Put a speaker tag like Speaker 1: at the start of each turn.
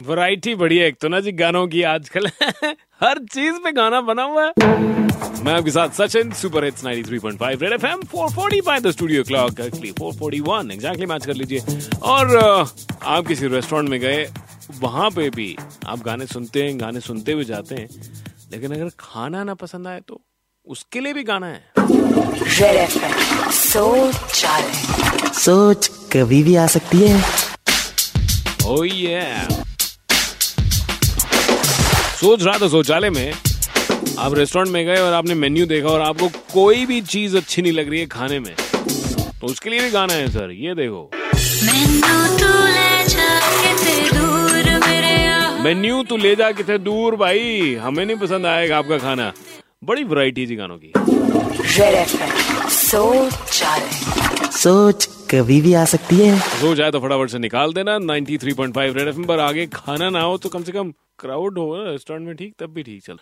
Speaker 1: Variety बढ़िया एक तो ना जी गानों की आजकल हर चीज़ पे गाना बना हुआ है। मैं आपके साथ Sachin super hits 93.5 red FM 440 by the studio clock actually 441 exactly match कर लीजिए। और आप किसी रेस्टोरेंट में गए वहाँ पे भी आप गाने सुनते हैं गाने सुनते हुए जाते हैं लेकिन अगर खाना ना पसंद आए तो उसके लिए भी गाना है।
Speaker 2: रेड सोच
Speaker 3: सोच कभी भी आ सकती है।
Speaker 1: Oh yeah. सोच रहा था शौचालय में। आप रेस्टोरेंट में गए और आपने मेन्यू देखा और आपको कोई भी चीज़ अच्छी नहीं लग रही है खाने में। तो उसके लिए भी गाना है सर ये देखो। मेन्यू तू ले जा कितने दूर भाई। हमें नहीं पसंद आएगा आपका खाना। बड़ी वैरायटी थी गानों की।
Speaker 3: सोच कभी भी आ सकती है।
Speaker 1: हो जाए तो फटाफट से निकाल देना। 93.5 रेड एफएम पर आगे खाना ना हो तो कम से कम क्राउड हो रेस्टोरेंट में ठीक, तब भी ठीक, चल।